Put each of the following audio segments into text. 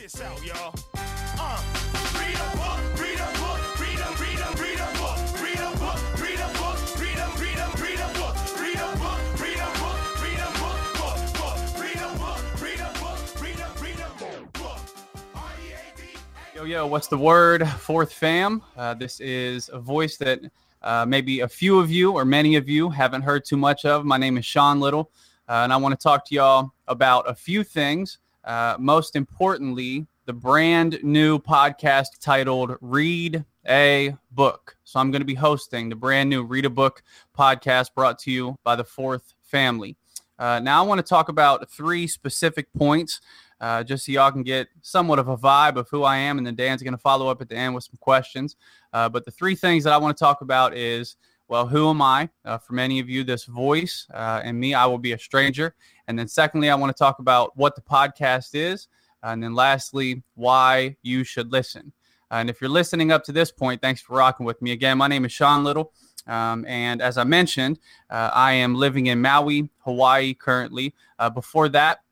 this out, y'all. Uh, read a book, read a book, read a, read a, read a book, read a book, read a book, read a, read a, read a book. Yo, yo, what's the word? Forth fam. Uh, this is a voice that uh, maybe a few of you or many of you haven't heard too much of. My name is Sean Little, uh, and I want to talk to y'all about a few things. Uh, most importantly, the brand new podcast titled Read a Book. So I'm going to be hosting the brand new Read a Book podcast brought to you by the Forth Family. Uh, now, I want to talk about three specific points uh, just so y'all can get somewhat of a vibe of who I am. And then Dan's going to follow up at the end with some questions. Uh, but the three things that I want to talk about is well, who am I? Uh, for many of you, this voice uh, and me, I will be a stranger. And then, secondly, I want to talk about what the podcast is. And then, lastly, why you should listen. And if you're listening up to this point, thanks for rocking with me. Again, my name is Sean Little. Um, and as I mentioned, uh, I am living in Maui, Hawaii currently. Uh, before that,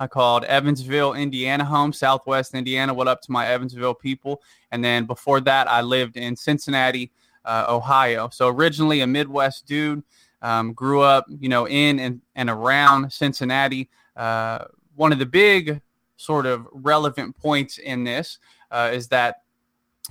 I called Evansville, Indiana home, Southwest Indiana. What up to my Evansville people? And then before that, I lived in Cincinnati, uh, Ohio. So originally a Midwest dude, um, grew up, you know, in and, and around Cincinnati. Uh, one of the big sort of relevant points in this uh, is that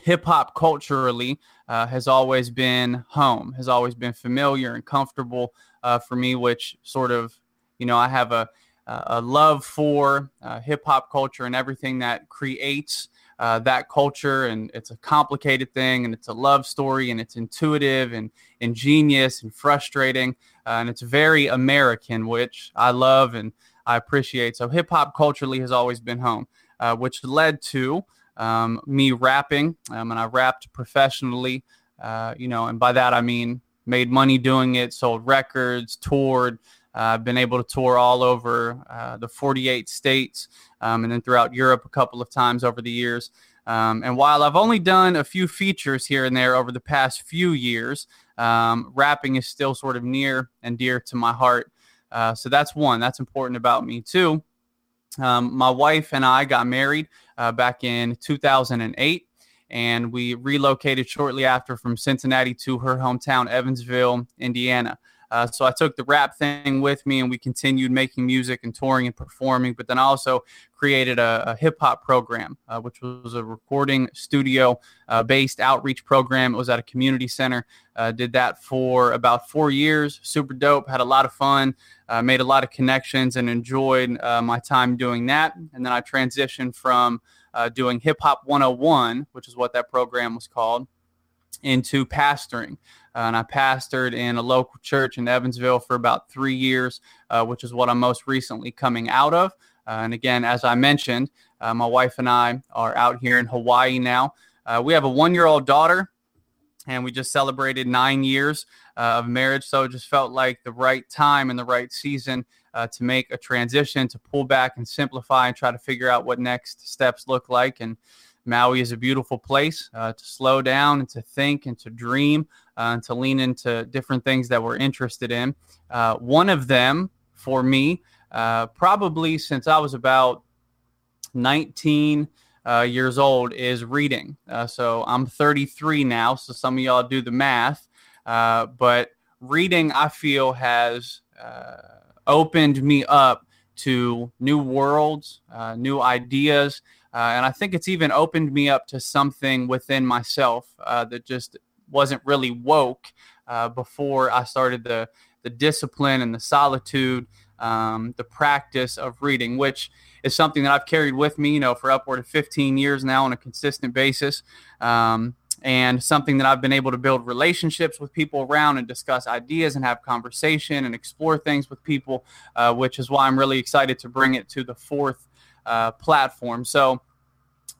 hip hop culturally uh, has always been home, has always been familiar and comfortable uh, for me, which sort of, you know, I have a a love for uh, hip hop culture and everything that creates uh, that culture. And it's a complicated thing, and it's a love story, and it's intuitive and ingenious and frustrating, uh, and it's very American, which I love and I appreciate. So hip hop culturally has always been home, uh, which led to um, me rapping, um, and I rapped professionally. Uh, you know, and by that I mean made money doing it, sold records, toured. I've uh, been able to tour all over uh, the 48 states um, and then throughout Europe a couple of times over the years. Um, and while I've only done a few features here and there over the past few years, um, rapping is still sort of near and dear to my heart. Uh, so that's one that's important about me too. Um, my wife and I got married uh, back in 2008 and we relocated shortly after from Cincinnati to her hometown, Evansville, Indiana. Uh, so I took the rap thing with me and we continued making music and touring and performing. But then I also created a, a hip hop program, uh, which was a recording studio uh, based outreach program. It was at a community center. Uh, did that for about four years. Super dope. Had a lot of fun. Uh, made a lot of connections and enjoyed uh, my time doing that. And then I transitioned from doing Hip Hop 101, which is what that program was called, into pastoring. Uh, and I pastored in a local church in Evansville for about three years, uh, which is what I'm most recently coming out of. Uh, and again, as I mentioned, uh, my wife and I are out here in Hawaii now. Uh, we have a one year old daughter, and we just celebrated nine years uh, of marriage. So it just felt like the right time and the right season to make a transition, to pull back and simplify and try to figure out what next steps look like. And Maui is a beautiful place uh, to slow down and to think and to dream uh, and to lean into different things that we're interested in. Uh, one of them for me, uh, probably since I was about 19 uh, years old, is reading. Uh, so I'm 33 now, so some of y'all do the math. but reading, I feel, has opened me up to new worlds, new ideas. Uh, and I think it's even opened me up to something within myself uh, that just wasn't really woke uh, before I started the the discipline and the solitude, um, the practice of reading, which is something that I've carried with me, you know, for upward of 15 years now on a consistent basis. Um, and something that I've been able to build relationships with people around and discuss ideas and have conversation and explore things with people, uh, which is why I'm really excited to bring it to the forth uh, platform. So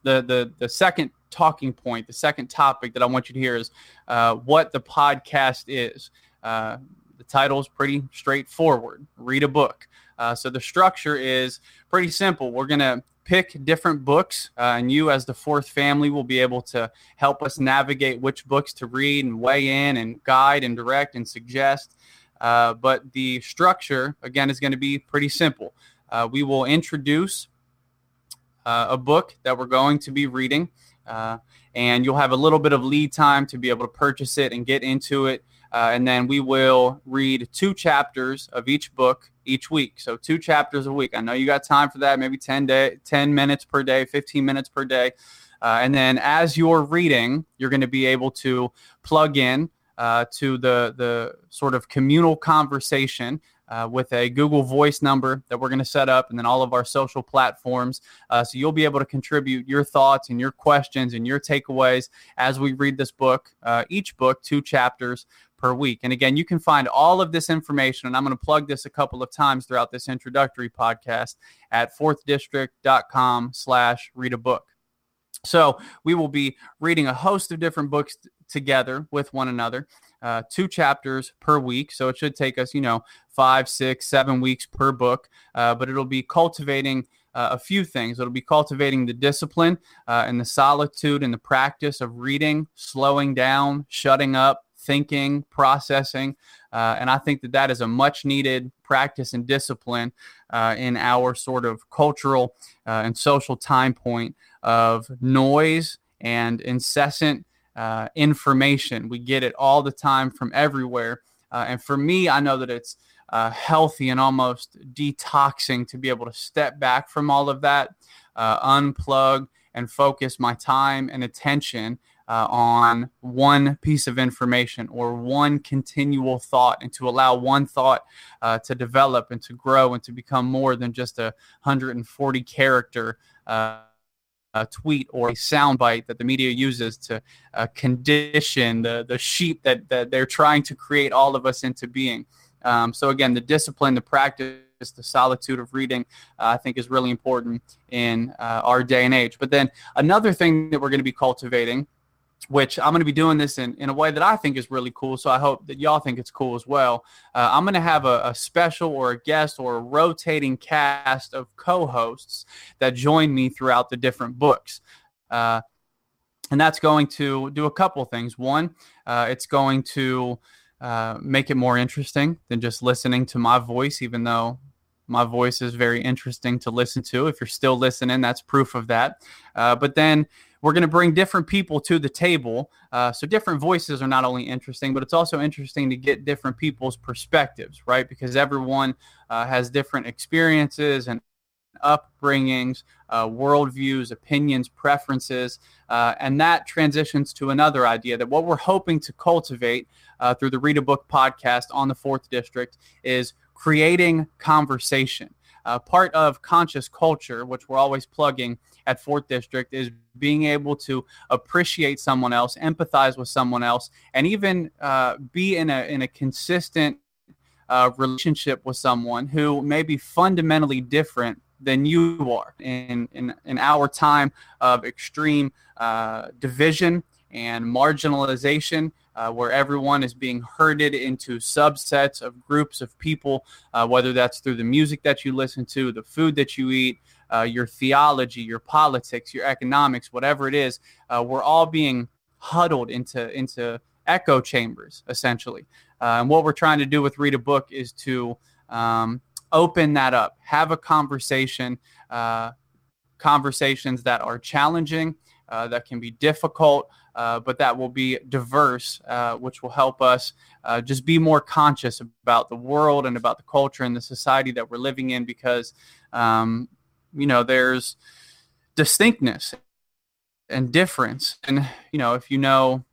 the, the the second talking point, the second topic that I want you to hear is uh, what the podcast is. Uh, the title is pretty straightforward. Read a book. Uh, so the structure is pretty simple. We're gonna pick different books, uh, and you, as the forth family, will be able to help us navigate which books to read and weigh in and guide and direct and suggest. Uh, but the structure, again, is going to be pretty simple. We will introduce uh, a book that we're going to be reading, uh, and you'll have a little bit of lead time to be able to purchase it and get into it. Uh, and then we will read two chapters of each book each week. So two chapters a week. I know you got time for that, maybe 10 day, 10 minutes per day, 15 minutes per day. Uh, and then as you're reading, you're going to be able to plug in uh, to the the sort of communal conversation uh, with a Google Voice number that we're going to set up, and then all of our social platforms. Uh, so you'll be able to contribute your thoughts and your questions and your takeaways as we read this book. Uh, each book, two chapters per week. And again, you can find all of this information, and I'm going to plug this a couple of times throughout this introductory podcast at forthdistrict.com slash read a book. So we will be reading a host of different books together with one another, uh, two chapters per week. So it should take us, you know, five, six, seven weeks per book, uh, but it'll be cultivating. Uh, a few things. It'll be cultivating the discipline uh, and the solitude and the practice of reading, slowing down, shutting up, thinking, processing. Uh, and I think that that is a much needed practice and discipline uh, in our sort of cultural uh, and social time point of noise and incessant uh, information. We get it all the time from everywhere. Uh, and for me, I know that it's uh, healthy and almost detoxing to be able to step back from all of that, uh, unplug, and focus my time and attention uh, on one piece of information or one continual thought and to allow one thought uh, to develop and to grow and to become more than just a 140 character a tweet or a soundbite that the media uses to uh, condition the, the sheep that, that they're trying to create all of us into being. Um, so, again, the discipline, the practice, the solitude of reading, uh, I think is really important in uh, our day and age. But then another thing that we're going to be cultivating which I'm going to be doing this in, in a way that I think is really cool. So I hope that y'all think it's cool as well. Uh, I'm going to have a, a, special or a guest or a rotating cast of co hosts that join me throughout the different books. Uh, and that's going to do a couple things. One, uh, it's going to uh, make it more interesting than just listening to my voice, even though my voice is very interesting to listen to. If you're still listening, that's proof of that. Uh, but then we're going to bring different people to the table. Uh, so different voices are not only interesting, but it's also interesting to get different people's perspectives, right? Because everyone uh, has different experiences and upbringings, uh, worldviews, opinions, preferences, uh, and that transitions to another idea that what we're hoping to cultivate uh, through the Read a Book podcast on the Forth District is creating conversation. Uh, part of conscious culture, which we're always plugging at Forth District, is being able to appreciate someone else, empathize with someone else, and even uh, be in a in a consistent uh, relationship with someone who may be fundamentally different than you are. In in, in our time of extreme uh, division and marginalization, uh, where everyone is being herded into subsets of groups of people, uh, whether that's through the music that you listen to, the food that you eat, uh, your theology, your politics, your economics, whatever it is. Uh, we're all being huddled into into echo chambers, essentially. Uh, and what we're trying to do with Read a Book is to um, open that up, have a conversation, uh, conversations that are challenging, that can be difficult uh, but that will be diverse, uh, which will help us uh, just be more conscious about the world and about the culture and the society that we're living in because, um, you know, there's distinctness and difference. And, you know, if you know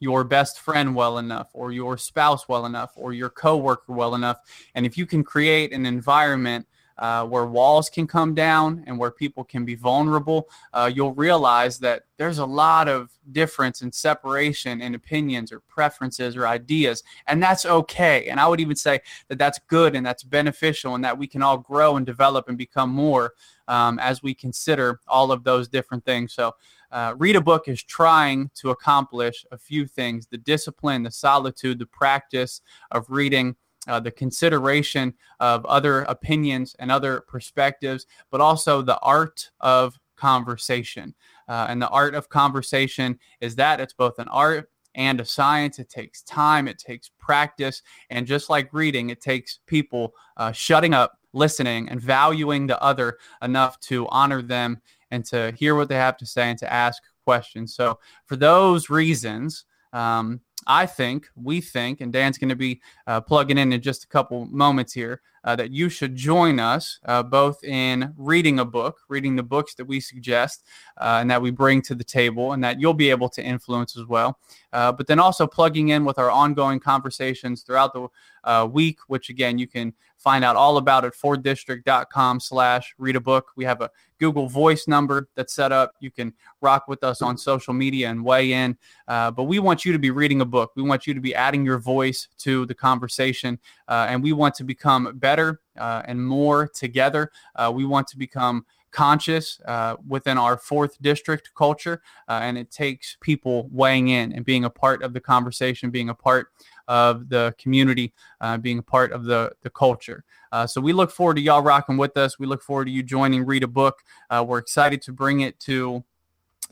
your best friend well enough or your spouse well enough or your coworker well enough, and if you can create an environment uh, where walls can come down and where people can be vulnerable, uh, you'll realize that there's a lot of difference and separation in opinions or preferences or ideas, and that's okay. And I would even say that that's good and that's beneficial, and that we can all grow and develop and become more um, as we consider all of those different things. So, uh, read a book is trying to accomplish a few things the discipline, the solitude, the practice of reading uh, the consideration of other opinions and other perspectives, but also the art of conversation. Uh, and the art of conversation is that it's both an art and a science. It takes time, it takes practice. And just like reading, it takes people uh, shutting up listening and valuing the other enough to honor them and to hear what they have to say and to ask questions. So, for those reasons, um, I think, we think, and Dan's going to be uh, plugging in in just a couple moments here, uh, that you should join us uh, both in reading a book, reading the books that we suggest uh, and that we bring to the table, and that you'll be able to influence as well. Uh, but then also plugging in with our ongoing conversations throughout the uh, week, which again, you can find out all about at forthdistrict.com slash read a book. We have a Google Voice number that's set up. You can rock with us on social media and weigh in. Uh, but we want you to be reading a book. We want you to be adding your voice to the conversation, uh, and we want to become better uh, and more together. Uh, we want to become conscious uh, within our forth district culture, uh, and it takes people weighing in and being a part of the conversation, being a part of the community, uh, being a part of the the culture. Uh, so we look forward to y'all rocking with us. We look forward to you joining Read a Book. We're excited to bring it to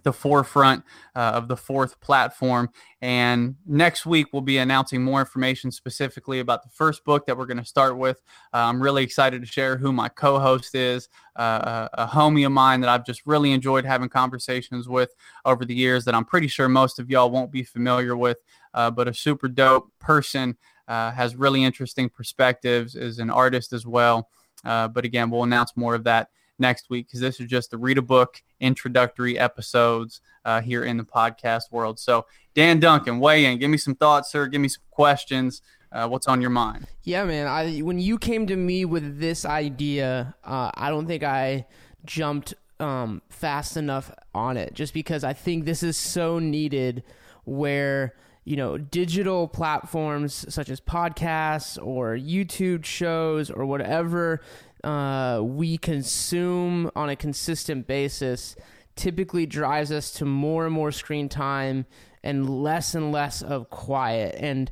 the forefront uh, of the forth platform. And next week, we'll be announcing more information specifically about the first book that we're going to start with. Uh, I'm really excited to share who my co host is, uh, a, homie of mine that I've just really enjoyed having conversations with over the years that I'm pretty sure most of y'all won't be familiar with, uh, but a super dope person. Uh, has really interesting perspectives, is an artist as well. Uh, but again, we'll announce more of that next week because this is just the read a book introductory episodes uh, here in the podcast world. So, Dan Duncan, weigh in. Give me some thoughts, sir. Give me some questions. Uh, what's on your mind? Yeah, man. I when you came to me with this idea, uh, I don't think I jumped um, fast enough on it, just because I think this is so needed. Where you know digital platforms such as podcasts or YouTube shows or whatever uh, we consume on a consistent basis typically drives us to more and more screen time and less and less of quiet. And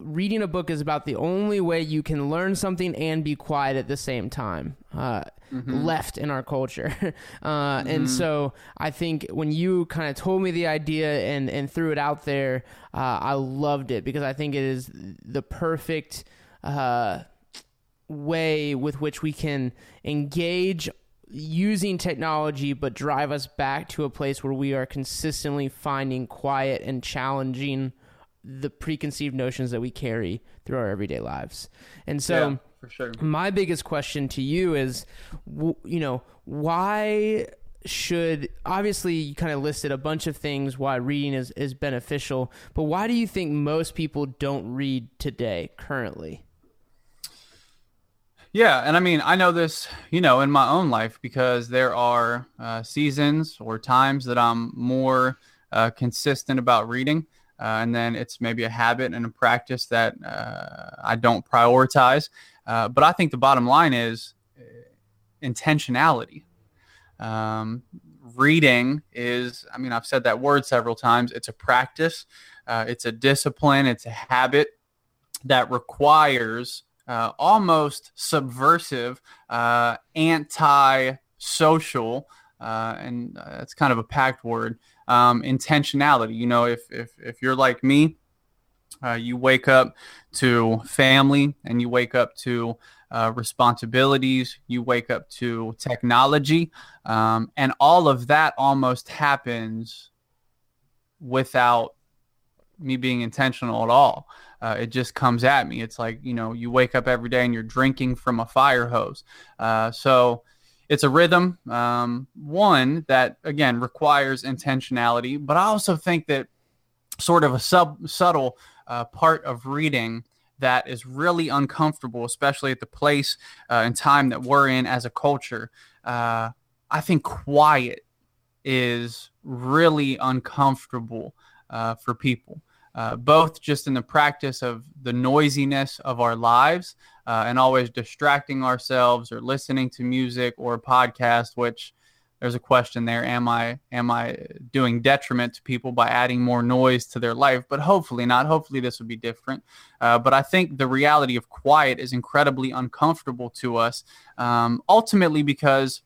reading a book is about the only way you can learn something and be quiet at the same time. Uh, mm-hmm. Left in our culture, uh, mm-hmm. and so I think when you kind of told me the idea and and threw it out there, uh, I loved it because I think it is the perfect uh, way with which we can engage using technology but drive us back to a place where we are consistently finding quiet and challenging the preconceived notions that we carry through our everyday lives. And so yeah, for sure. My biggest question to you is you know, why should obviously you kind of listed a bunch of things why reading is, is beneficial, but why do you think most people don't read today currently? Yeah, and I mean, I know this, you know, in my own life because there are uh, seasons or times that I'm more uh, consistent about reading, uh, and then it's maybe a habit and a practice that uh, I don't prioritize. Uh, but I think the bottom line is uh, intentionality. Um, reading is, I mean, I've said that word several times. It's a practice, it's a discipline, it's a habit that requires uh, almost subversive, uh, anti-social, uh, and it's kind of a packed word. Um, intentionality. You know, if if if you're like me, uh, you wake up to family and you wake up to uh, responsibilities, you wake up to technology, um, and all of that almost happens without me being intentional at all. Uh, it just comes at me. It's like, you know, you wake up every day and you're drinking from a fire hose. Uh, so it's a rhythm, um, one that, again, requires intentionality. But I also think that sort of a sub subtle uh, part of reading that is really uncomfortable, especially at the place uh, and time that we're in as a culture. Uh, I think quiet is really uncomfortable uh, for people uh, both just in the practice of the noisiness of our lives uh, and always distracting ourselves or listening to music or a podcast, which there's a question there am i am i doing detriment to people by adding more noise to their life? But hopefully not. Hopefully this would be different. Uh, but i think the reality of quiet is incredibly uncomfortable to us um, ultimately because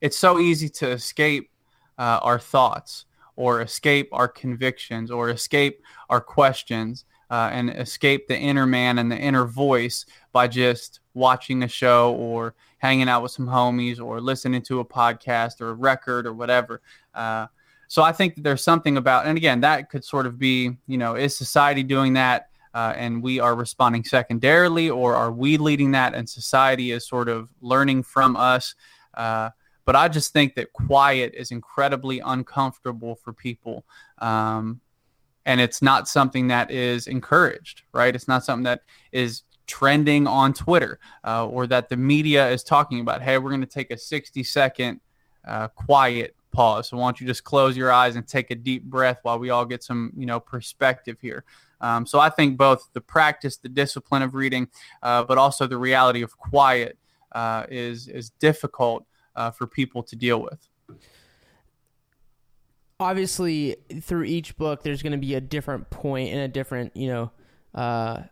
it's so easy to escape uh, our thoughts or escape our convictions or escape our questions uh, and escape the inner man and the inner voice by just watching a show or hanging out with some homies or listening to a podcast or a record or whatever. Uh, so I think that there's something about, and again, that could sort of be, you know, is society doing that? Uh, and we are responding secondarily, or are we leading that and society is sort of learning from us? Uh, but I just think that quiet is incredibly uncomfortable for people. Um, and it's not something that is encouraged, right? It's not something that is trending on Twitter uh, or that the media is talking about. Hey, we're going to take a 60 second uh, quiet pause. So why don't you just close your eyes and take a deep breath while we all get some, you know, perspective here. Um, so I think both the practice, the discipline of reading, uh, but also the reality of quiet uh, is is difficult uh, for people to deal with. Obviously, through each book, there's going to be a different point and a different, you know, uh,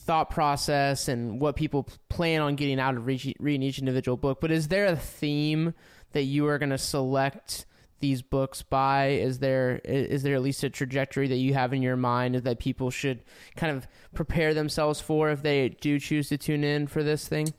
thought process and what people plan on getting out of reading each individual book. But is there a theme that you are going to select these books by? Is there is there at least a trajectory that you have in your mind that people should kind of prepare themselves for if they do choose to tune in for this thing?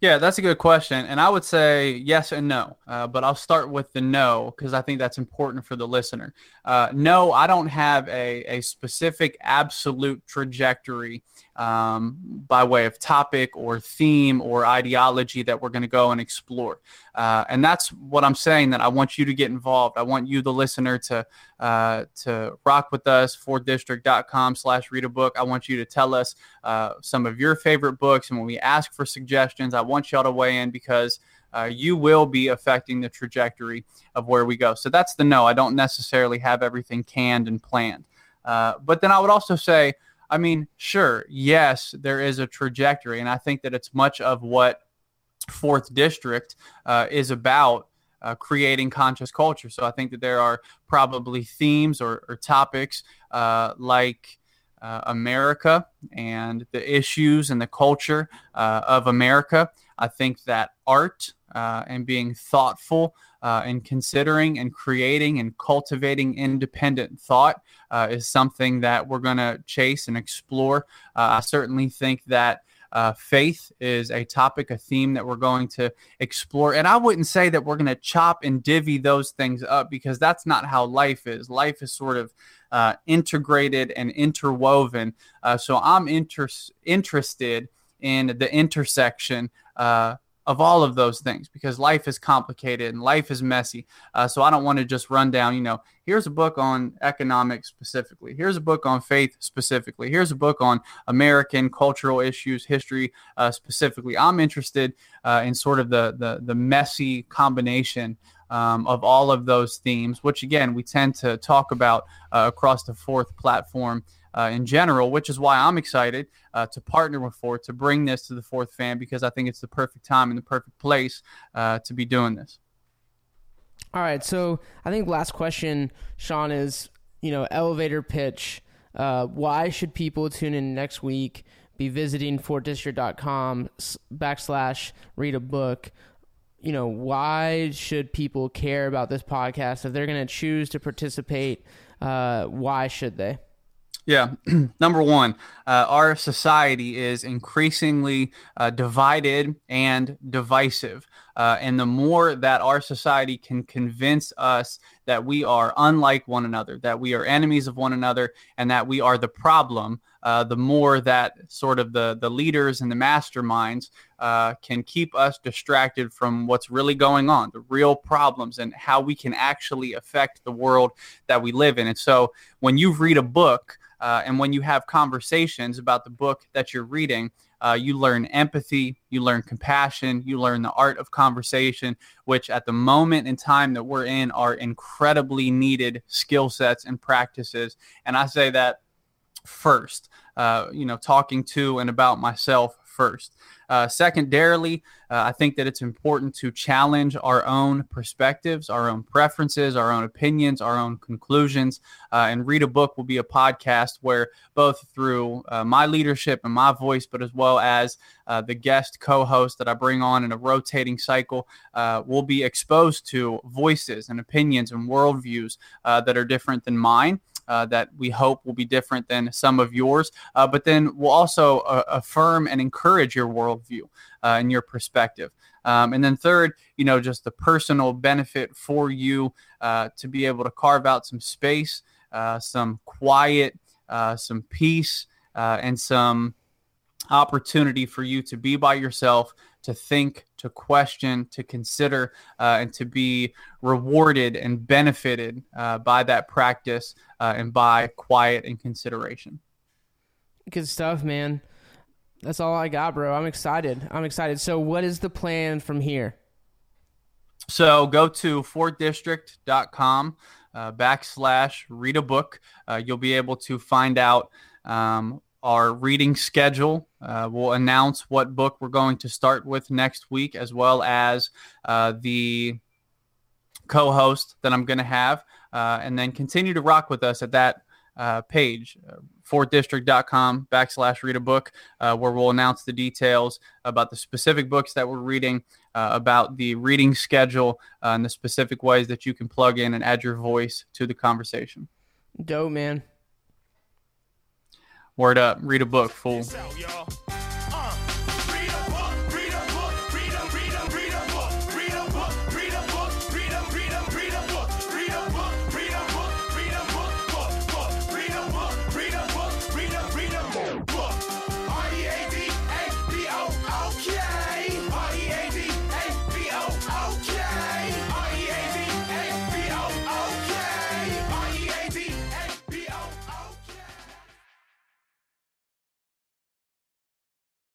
Yeah, that's a good question. And I would say yes and no. Uh, but I'll start with the no because I think that's important for the listener. Uh, no, I don't have a, a specific absolute trajectory um, by way of topic or theme or ideology that we're going to go and explore. Uh, and that's what I'm saying that I want you to get involved. I want you, the listener, to uh, to rock with us, forthdistrict.com slash read a book. I want you to tell us uh, some of your favorite books. And when we ask for suggestions, I want y'all to weigh in because uh, you will be affecting the trajectory of where we go. So that's the no. I don't necessarily have everything canned and planned. Uh, but then I would also say, I mean, sure, yes, there is a trajectory. And I think that it's much of what forth district uh, is about uh, creating conscious culture. So I think that there are probably themes or, or topics uh, like uh, America and the issues and the culture uh, of America. I think that art uh, and being thoughtful uh, and considering and creating and cultivating independent thought is something that we're going to chase and explore. I certainly think that uh, faith is a topic, a theme that we're going to explore. And I wouldn't say that we're going to chop and divvy those things up because that's not how life is. Life is sort of uh, integrated and interwoven. Uh, so I'm inter- interested in the intersection uh, of all of those things because life is complicated and life is messy. Uh, so I don't want to just run down, you know, here's a book on economics specifically. Here's a book on faith specifically. Here's a book on American cultural issues, history uh, specifically. I'm interested uh, in sort of the, the, the messy combination um, of all of those themes, which again, we tend to talk about uh, across the forth platform uh, in general, which is why I'm excited uh, to partner with Forth to bring this to the Forth fan because I think it's the perfect time and the perfect place uh, to be doing this. All right, so I think last question, Sean, is you know elevator pitch. Uh, why should people tune in next week? Be visiting forthdistrict.com backslash read a book you know, why should people care about this podcast? If they're going to choose to participate, uh, why should they? Yeah. Number one, uh, our society is increasingly uh, divided and divisive. Uh, and the more that our society can convince us that we are unlike one another, that we are enemies of one another, and that we are the problem, uh, the more that sort of the, the leaders and the masterminds uh, can keep us distracted from what's really going on, the real problems, and how we can actually affect the world that we live in. And so when you read a book, uh, and when you have conversations about the book that you're reading, uh, you learn empathy, you learn compassion, you learn the art of conversation, which at the moment in time that we're in are incredibly needed skill sets and practices. And I say that first, uh, you know, talking to and about myself first. Uh, secondarily, uh, I think that it's important to challenge our own perspectives, our own preferences, our own opinions, our own conclusions. Uh, and Read a Book will be a podcast where both through uh, my leadership and my voice, but as well as uh, the guest co host that I bring on in a rotating cycle, uh, we'll be exposed to voices and opinions and worldviews that are different than mine. Uh, that we hope will be different than some of yours. Uh, but then we'll also uh, affirm and encourage your worldview uh, and your perspective. Um, and then third, you know, just the personal benefit for you uh, to be able to carve out some space, uh, some quiet, some peace, and some opportunity for you to be by yourself, to think, to question, to consider, uh, and to be rewarded and benefited uh, by that practice uh, and by quiet and consideration. Good stuff, man. That's all I got, bro. I'm excited. I'm excited. So, what is the plan from here? So, go to forthdistrict.com uh, backslash read a book. Uh, you'll be able to find out um, our reading schedule. Uh, we'll announce what book we're going to start with next week, as well as uh, the co host that I'm going to have, uh, and then continue to rock with us at that uh, page, uh, forthdistrict.com backslash read a book, uh, where we'll announce the details about the specific books that we're reading, about the reading schedule, and the specific ways that you can plug in and add your voice to the conversation. Dope, man. Word up. Read a book, fool.